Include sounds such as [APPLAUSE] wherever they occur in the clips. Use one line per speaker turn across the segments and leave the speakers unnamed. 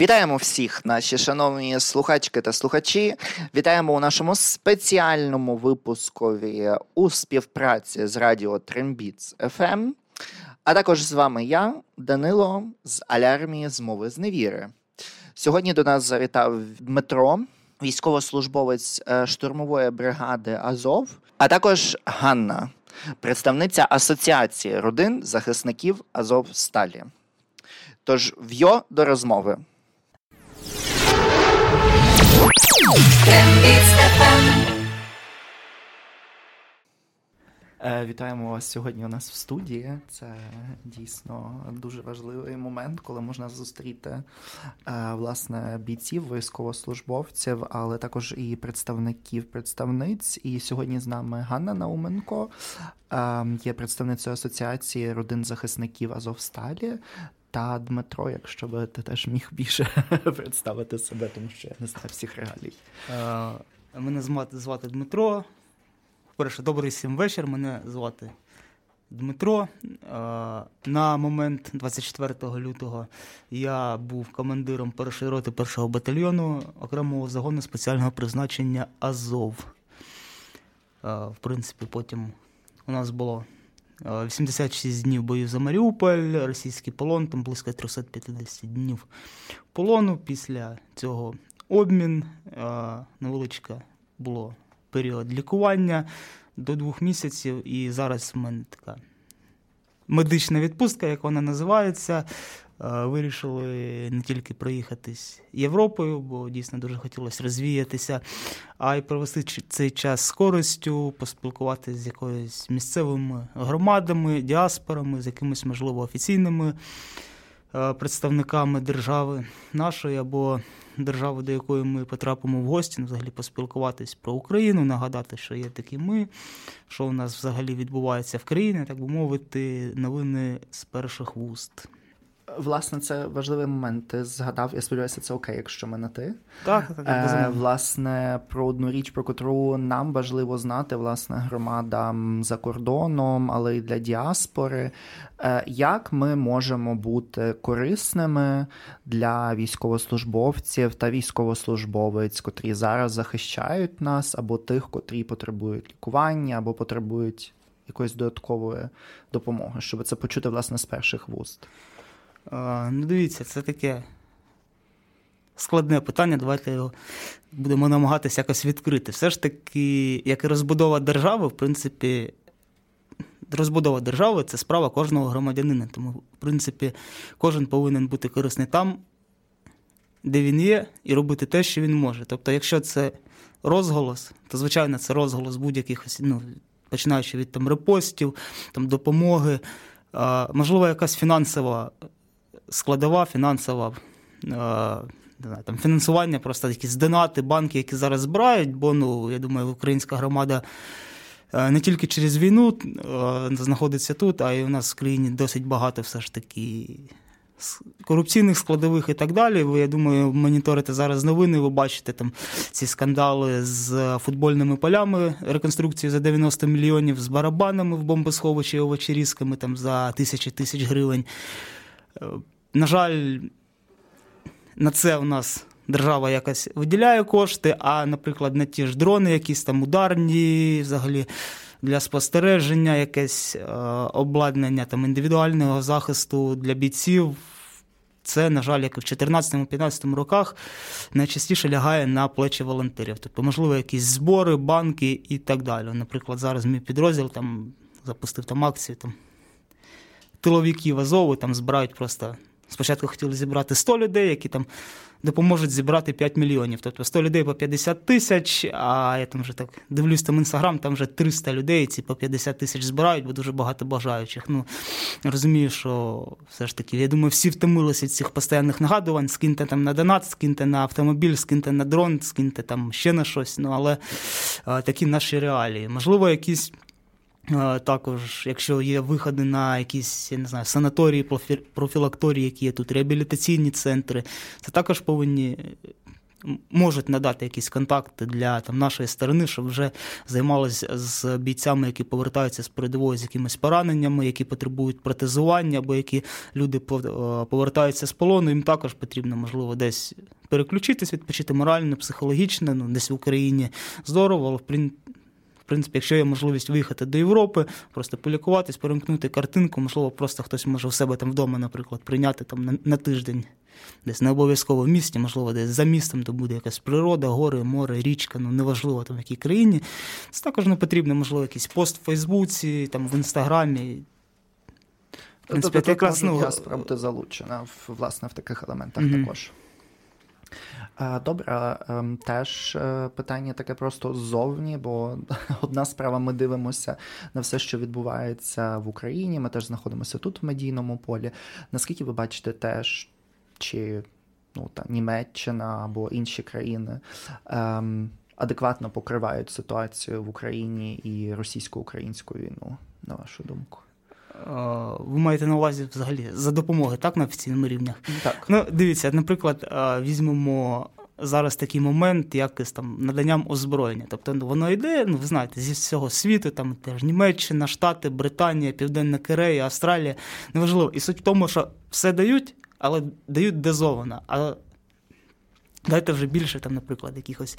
Вітаємо всіх, наші шановні слухачки та слухачі. Вітаємо у нашому спеціальному випускові у співпраці з радіо Трембіц FM. А також з вами я, Данило, з Алярмії з мови зневіри. Сьогодні до нас завітав Дмитро, військовослужбовець е, штурмової бригади Азов, а також Ганна, представниця Асоціації родин захисників Азов Сталі. Тож в'йо до розмови. Вітаємо вас сьогодні у нас в студії. Це дійсно дуже важливий момент, коли можна зустріти е, власне бійців, військовослужбовців, але також і представників представниць. І сьогодні з нами Ганна Науменко, е, є представницею асоціації родин захисників Азовсталі. Та Дмитро, якщо би ти теж міг більше [LAUGHS] представити себе, тому що я не знаю всіх реалій.
Мене звати Дмитро. Перше, добрий всім вечір. Мене звати Дмитро. На момент 24 лютого я був командиром першої роти першого батальйону окремого загону спеціального призначення Азов. В принципі, потім у нас було 86 днів боїв за Маріуполь, російський полон, там близько 350 днів полону. Після цього обмін невеличке було період лікування до двох місяців, і зараз в мене така медична відпустка, як вона називається. Вирішили не тільки проїхатись Європою, бо дійсно дуже хотілося розвіятися, а й провести цей час з користю, поспілкуватися з якоюсь місцевими громадами, діаспорами, з якимись, можливо, офіційними представниками держави нашої або держави, до якої ми потрапимо в гості, ну, взагалі поспілкуватись про Україну, нагадати, що є такі ми, що у нас взагалі відбувається в країні, так би мовити, новини з перших вуст.
Власне, це важливий момент. Ти згадав, я сподіваюся, це окей, якщо ми на ти.
Так, так,
е, власне, про одну річ, про котру нам важливо знати, власне, громадам за кордоном, але й для діаспори. Е, як ми можемо бути корисними для військовослужбовців та військовослужбовець, котрі зараз захищають нас, або тих, котрі потребують лікування, або потребують якоїсь додаткової допомоги, щоб це почути власне з перших вуст.
Ну, дивіться, це таке складне питання. Давайте його будемо намагатися якось відкрити. Все ж таки, як і розбудова держави, в принципі, розбудова держави це справа кожного громадянина. Тому, в принципі, кожен повинен бути корисний там, де він є, і робити те, що він може. Тобто, якщо це розголос, то, звичайно, це розголос будь-яких, ну, починаючи від там репостів, там допомоги. Можливо, якась фінансова складова фінансова. Е, там Фінансування, просто якісь донати, банки, які зараз збирають, бо ну, я думаю, українська громада е, не тільки через війну е, знаходиться тут, а й у нас в країні досить багато все ж таки корупційних складових і так далі. Ви, я думаю, моніторите зараз новини, ви бачите там ці скандали з футбольними полями, реконструкції за 90 мільйонів, з барабанами в бомбосховищі овочерізками там за тисячі тисяч гривень. На жаль, на це у нас держава якось виділяє кошти, а, наприклад, на ті ж дрони, якісь там ударні, взагалі для спостереження, якесь е, обладнання там індивідуального захисту для бійців. Це, на жаль, як і в 2014-2015 роках найчастіше лягає на плечі волонтерів. Тобто, можливо, якісь збори, банки і так далі. Наприклад, зараз мій підрозділ там запустив там акцію там тиловиків Азову, там збирають просто Спочатку хотіли зібрати 100 людей, які там допоможуть зібрати 5 мільйонів. Тобто 100 людей по 50 тисяч, а я там вже так дивлюсь там інстаграм, там вже 300 людей, ці по 50 тисяч збирають, бо дуже багато бажаючих. Ну, Розумію, що все ж таки, я думаю, всі втомилися від цих постійних нагадувань, скиньте там на донат, скиньте на автомобіль, скиньте на дрон, скиньте там ще на щось. Ну, але а, такі наші реалії. Можливо, якісь. Також, якщо є виходи на якісь я не знаю, санаторії, профілакторії, які є тут, реабілітаційні центри, це також повинні можуть надати якісь контакти для там, нашої сторони, щоб вже займалися з бійцями, які повертаються з передової з якимись пораненнями, які потребують протезування, або які люди повертаються з полону. Їм також потрібно, можливо, десь переключитись, відпочити морально, психологічно, ну десь в Україні здорово, але в принципі, якщо є можливість виїхати до Європи, просто полікуватись, перемкнути картинку, можливо, просто хтось може у себе там вдома, наприклад, прийняти там на, на тиждень, десь не обов'язково в місті, можливо, десь за містом, то буде якась природа, гори, море, річка, ну неважливо там в якій країні. Це також не потрібно, можливо, якийсь пост в Фейсбуці, там в Інстаграмі.
Принципі, тобто, якраз ну, яскраб бути залучена власне в таких елементах mm-hmm. також. Добре, ем, теж е, питання таке просто ззовні, бо [LAUGHS] одна справа, ми дивимося на все, що відбувається в Україні. Ми теж знаходимося тут, в медійному полі. Наскільки ви бачите теж, чи ну, та, Німеччина або інші країни ем, адекватно покривають ситуацію в Україні і російсько-українську війну, на вашу думку?
Ви маєте на увазі взагалі за допомоги, так, на офіційному рівнях?
Так.
Ну, дивіться, наприклад, візьмемо зараз такий момент, як з там наданням озброєння. Тобто ну, воно йде, ну ви знаєте, зі всього світу, там теж Німеччина, Штати, Британія, Південна Корея, Австралія. Неважливо. І суть в тому, що все дають, але дають дозовано. А дайте вже більше, там, наприклад, якихось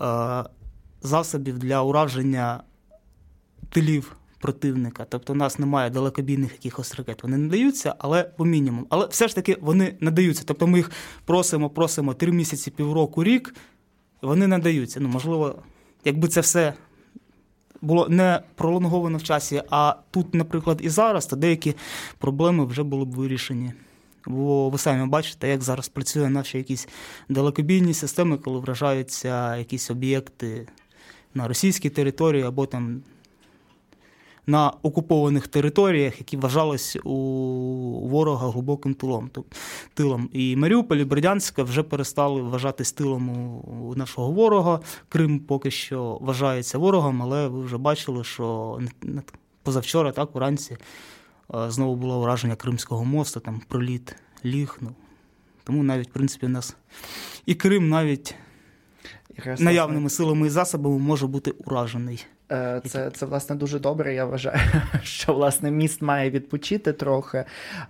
е- засобів для ураження тилів противника. Тобто у нас немає далекобійних якихось ракет. Вони надаються, але по мінімуму. Але все ж таки вони надаються. Тобто ми їх просимо, просимо три місяці, півроку, рік. Вони надаються. Ну, можливо, якби це все. Було не пролонговано в часі, а тут, наприклад, і зараз, то деякі проблеми вже були б вирішені. Бо ви самі бачите, як зараз працює наші якісь далекобійні системи, коли вражаються якісь об'єкти на російській території або там на окупованих територіях, які вважались у ворога глибоким тилом. тилом. І Маріуполь, і Бердянська вже перестали вважатись тилом у нашого ворога. Крим поки що вважається ворогом, але ви вже бачили, що позавчора, так, уранці, знову було враження Кримського мосту, там проліт ліг. Ну, Тому навіть, в принципі, у нас і Крим навіть. Наявними силами і засобами може бути уражений.
Е, це це власне дуже добре. Я вважаю, [LAUGHS] що власне міст має відпочити трохи.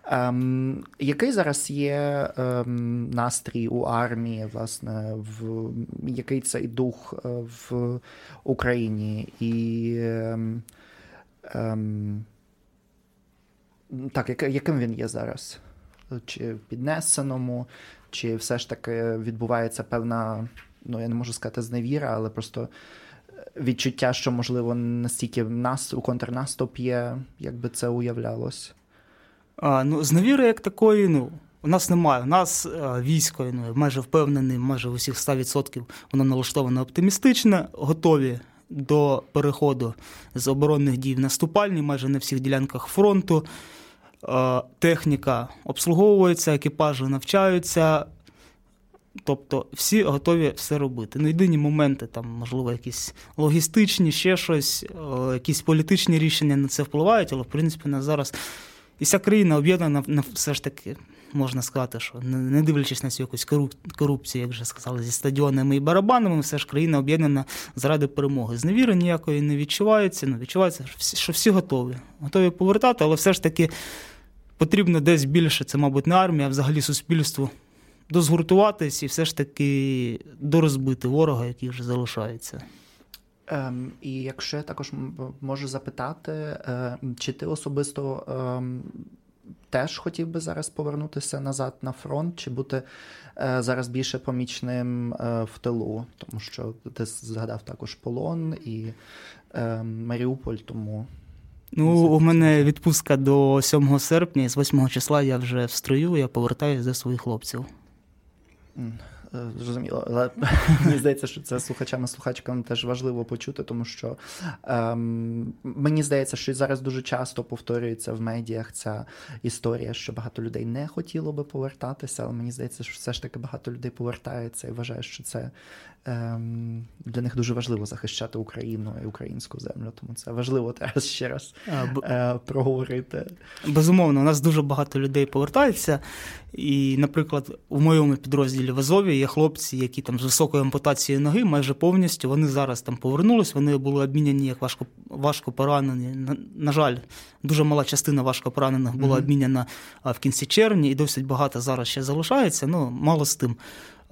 Ем, Який зараз є ем, настрій у армії, власне, в який цей дух е, в Україні? І ем, ем, так, яким він є зараз? Чи в піднесеному, чи все ж таки відбувається певна, ну я не можу сказати зневіра, але просто відчуття, що, можливо, настільки в нас у контрнаступ є, як би це уявлялось?
А, Ну, зневіри як такої, ну. У нас немає. У нас а, військо ну, майже впевнений, майже усіх 100% воно налаштоване оптимістично, готові до переходу з оборонних дій в наступальні, майже на всіх ділянках фронту. Техніка обслуговується, екіпажі навчаються, Тобто всі готові все робити. Ну, єдині моменти, там, можливо, якісь логістичні, ще щось, якісь політичні рішення на це впливають, але в принципі на зараз і вся країна об'єднана на все ж таки, можна сказати, що не дивлячись на цю якусь корупцію, як вже сказали, зі стадіонами і барабанами, все ж країна об'єднана заради перемоги. Зневіри ніякої не відчувається. Ну, відчувається, що всі готові. Готові повертати, але все ж таки потрібно десь більше. Це, мабуть, не армія, а взагалі суспільству дозгуртуватись і все ж таки дорозбити ворога, який вже залишається.
Ем, І якщо я також можу запитати, е, чи ти особисто е, теж хотів би зараз повернутися назад на фронт, чи бути е, зараз більше помічним е, в тилу? Тому що ти згадав також полон і ем, Маріуполь, тому.
Ну, у мене відпустка до 7 серпня, і з 8 числа я вже в строю, я повертаюся до своїх хлопців.
Е, зрозуміло, але [LAUGHS] мені здається, що це слухачам і слухачкам теж важливо почути, тому що ем, мені здається, що зараз дуже часто повторюється в медіях ця історія, що багато людей не хотіло би повертатися, але мені здається, що все ж таки багато людей повертаються і вважає, що це ем, для них дуже важливо захищати Україну і українську землю. Тому це важливо teraz ще раз е, проговорити.
Безумовно, у нас дуже багато людей повертаються. І, наприклад, у моєму підрозділі в Азові є хлопці, які там з високою ампутацією ноги, майже повністю вони зараз там повернулись, вони були обміняні як важко важко поранені. На, на жаль, дуже мала частина важко поранених була обміняна в кінці червня, і досить багато зараз ще залишається. Ну, мало з тим.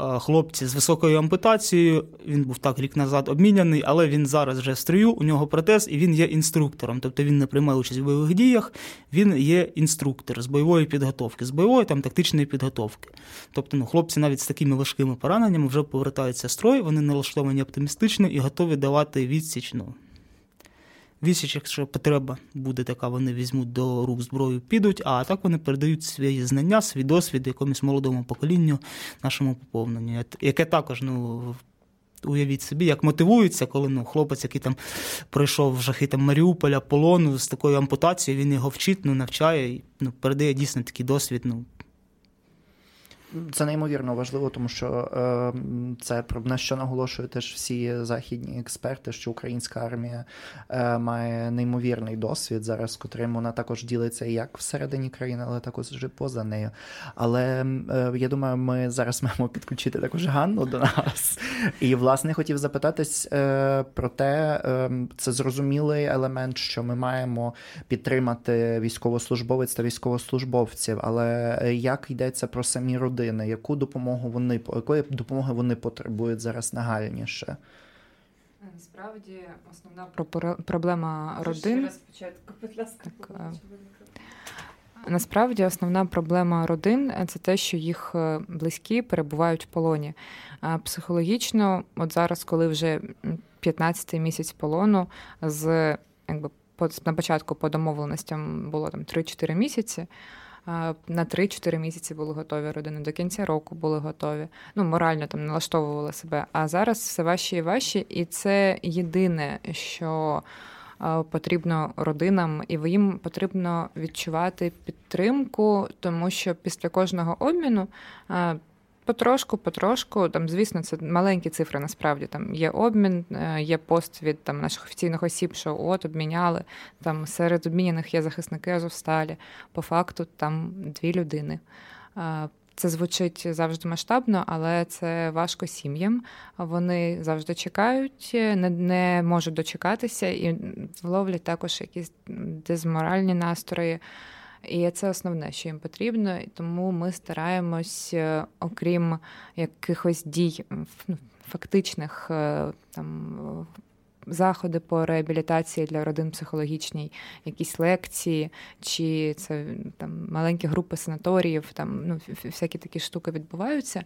Хлопці з високою ампутацією, він був так рік назад обміняний, але він зараз вже в строю, у нього протез і він є інструктором. Тобто він не приймає участь в бойових діях, він є інструктор з бойової підготовки, з бойової там тактичної підготовки. Тобто ну, хлопці навіть з такими важкими пораненнями вже повертаються в строй, вони налаштовані оптимістично і готові давати відсіч. Ну, Відсіч, якщо потреба буде така, вони візьмуть до рук зброю, підуть, а так вони передають свої знання, свій досвід якомусь молодому поколінню, нашому поповненню, яке також, ну. Уявіть собі, як мотивується, коли ну, хлопець, який там пройшов жахи там, Маріуполя, полону з такою ампутацією, він його вчить, ну, навчає, ну, передає дійсно такий досвід. ну,
це неймовірно важливо, тому що е, це на що наголошують теж всі західні експерти, що українська армія е, має неймовірний досвід зараз, котрим вона також ділиться як всередині країни, але також вже поза нею. Але е, я думаю, ми зараз [LAUGHS] маємо підключити також Ганну до нас. І, власне, хотів запитатись е, про те, е, це зрозумілий елемент, що ми маємо підтримати військовослужбовець та військовослужбовців, але е, як йдеться про самі родини? Родини, яку допомогу вони якої допомоги вони потребують зараз нагальніше?
Насправді основна проблема родин. Спочатку, будь ласка, так, Насправді основна проблема родин це те, що їх е, близькі перебувають в полоні. Психологічно, от зараз, коли вже 15-й місяць полону, з якби на початку по домовленостям було там 3-4 місяці на 3-4 місяці були готові родини, до кінця року були готові. Ну, морально там налаштовували себе. А зараз все важче і важче, і це єдине, що потрібно родинам, і їм потрібно відчувати підтримку, тому що після кожного обміну Потрошку, потрошку, там, звісно, це маленькі цифри. Насправді там є обмін, е, є пост від там наших офіційних осіб, що от обміняли. Там серед обміняних є захисники Азовсталі. По факту там дві людини. Це звучить завжди масштабно, але це важко сім'ям. Вони завжди чекають, не не можуть дочекатися і вловлять також якісь дезморальні настрої. І це основне, що їм потрібно. і Тому ми стараємось, е, окрім якихось дій ну, фактичних е, там. Заходи по реабілітації для родин психологічній, якісь лекції, чи це там маленькі групи санаторіїв, там ну всякі такі штуки відбуваються.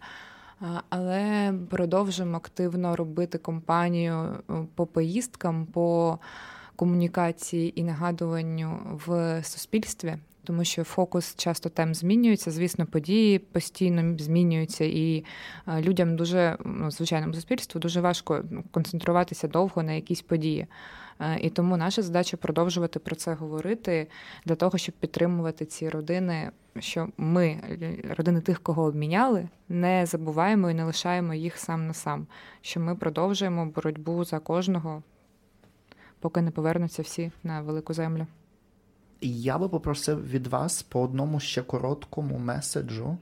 Але продовжуємо активно робити компанію е, по поїздкам, по комунікації і нагадуванню в суспільстві тому що фокус часто тем змінюється. Звісно, події постійно змінюються, і е, людям дуже ну, звичайному суспільству дуже важко концентруватися довго на якісь події. Е, і тому наша задача продовжувати про це говорити для того, щоб підтримувати ці родини. Що ми, родини тих, кого обміняли, не забуваємо і не лишаємо їх сам на сам. Що ми продовжуємо боротьбу за кожного, поки не повернуться всі на велику землю.
Я би попросив від вас по одному ще короткому меседжу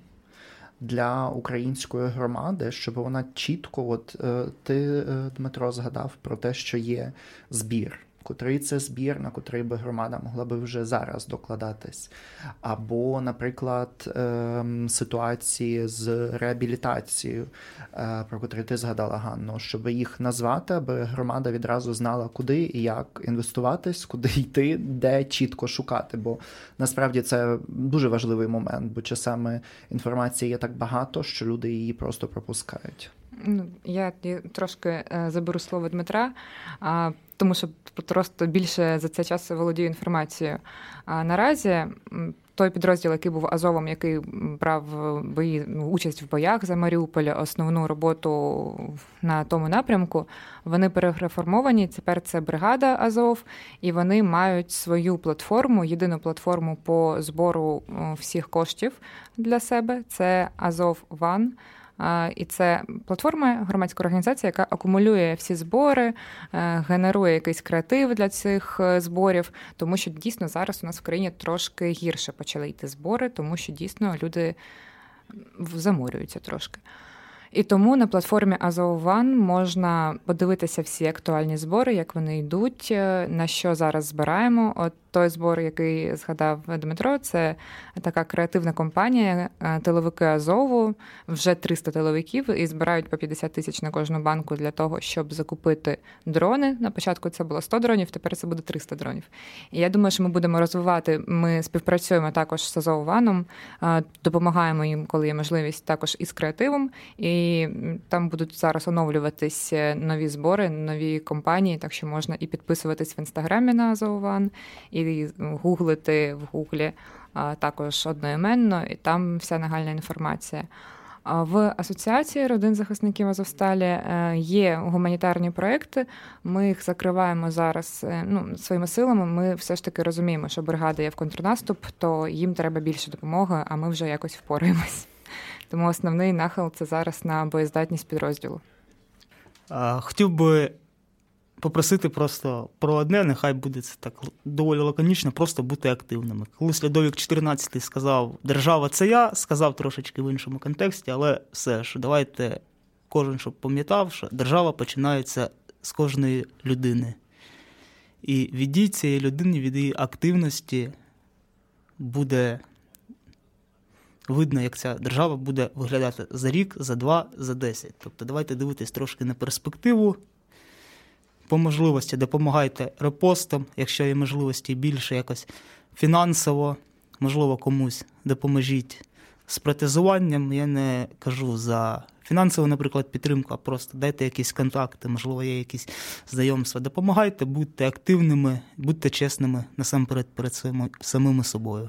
для української громади, щоб вона чітко, от е, ти, е, Дмитро, згадав про те, що є збір котрий це збір, на котрий би громада могла би вже зараз докладатись. Або, наприклад, ем, ситуації з реабілітацією, е, про котрі ти згадала Ганно, щоб їх назвати, аби громада відразу знала, куди і як інвестуватись, куди йти, де чітко шукати. Бо насправді це дуже важливий момент, бо часами інформації є так багато, що люди її просто пропускають.
Ну, я трошки е, заберу слово Дмитра, тому що просто більше за цей час володію інформацією. А наразі той підрозділ, який був Азовом, який брав бої ну, участь в боях за Маріуполь, основну роботу на тому напрямку, вони перереформовані. Тепер це бригада Азов, і вони мають свою платформу, єдину платформу по збору всіх коштів для себе. Це Азов Ван. І це платформа, громадська організація, яка акумулює всі збори, е, генерує якийсь креатив для цих е, зборів, тому що дійсно зараз у нас в країні трошки гірше почали йти збори, тому що дійсно люди замурюються трошки. І тому на платформі One можна подивитися всі актуальні збори, як вони йдуть, е, на що зараз збираємо. От той збор, який згадав Дмитро, це така креативна компанія е, тиловики Азову, вже 300 тиловиків і збирають по 50 тисяч на кожну банку для того, щоб закупити дрони. На початку це було 100 дронів, тепер це буде 300 дронів. І я думаю, що ми будемо розвивати. Ми співпрацюємо також з Азов Ваном, е, допомагаємо їм, коли є можливість, також із креативом. І там будуть зараз оновлюватись е, нові збори, нові компанії, так що можна і підписуватись в інстаграмі на і і гуглити в гуглі також одноіменно, і там вся нагальна інформація. В асоціації родин захисників Азовсталі е, є гуманітарні проекти. Ми їх закриваємо зараз е, ну, своїми силами. Ми все ж таки розуміємо, що бригада є в контрнаступ, то їм треба більше допомоги, а ми вже якось впораємось. Тому основний нахил це зараз на боєздатність підрозділу.
Хотів би попросити просто про одне, нехай буде це так доволі лаконічно, просто бути активними. Коли Слідовік 14 сказав, держава це я, сказав трошечки в іншому контексті, але все ж, давайте кожен щоб пам'ятав, що держава починається з кожної людини. І від дій цієї людини, від її активності буде видно, як ця держава буде виглядати за рік, за два, за десять. Тобто давайте дивитись трошки на перспективу по можливості допомагайте репостам, якщо є можливості більше якось фінансово, можливо, комусь допоможіть з протезуванням. Я не кажу за фінансову, наприклад, підтримку, а просто дайте якісь контакти, можливо, є якісь знайомства. Допомагайте, будьте активними, будьте чесними насамперед перед самими собою.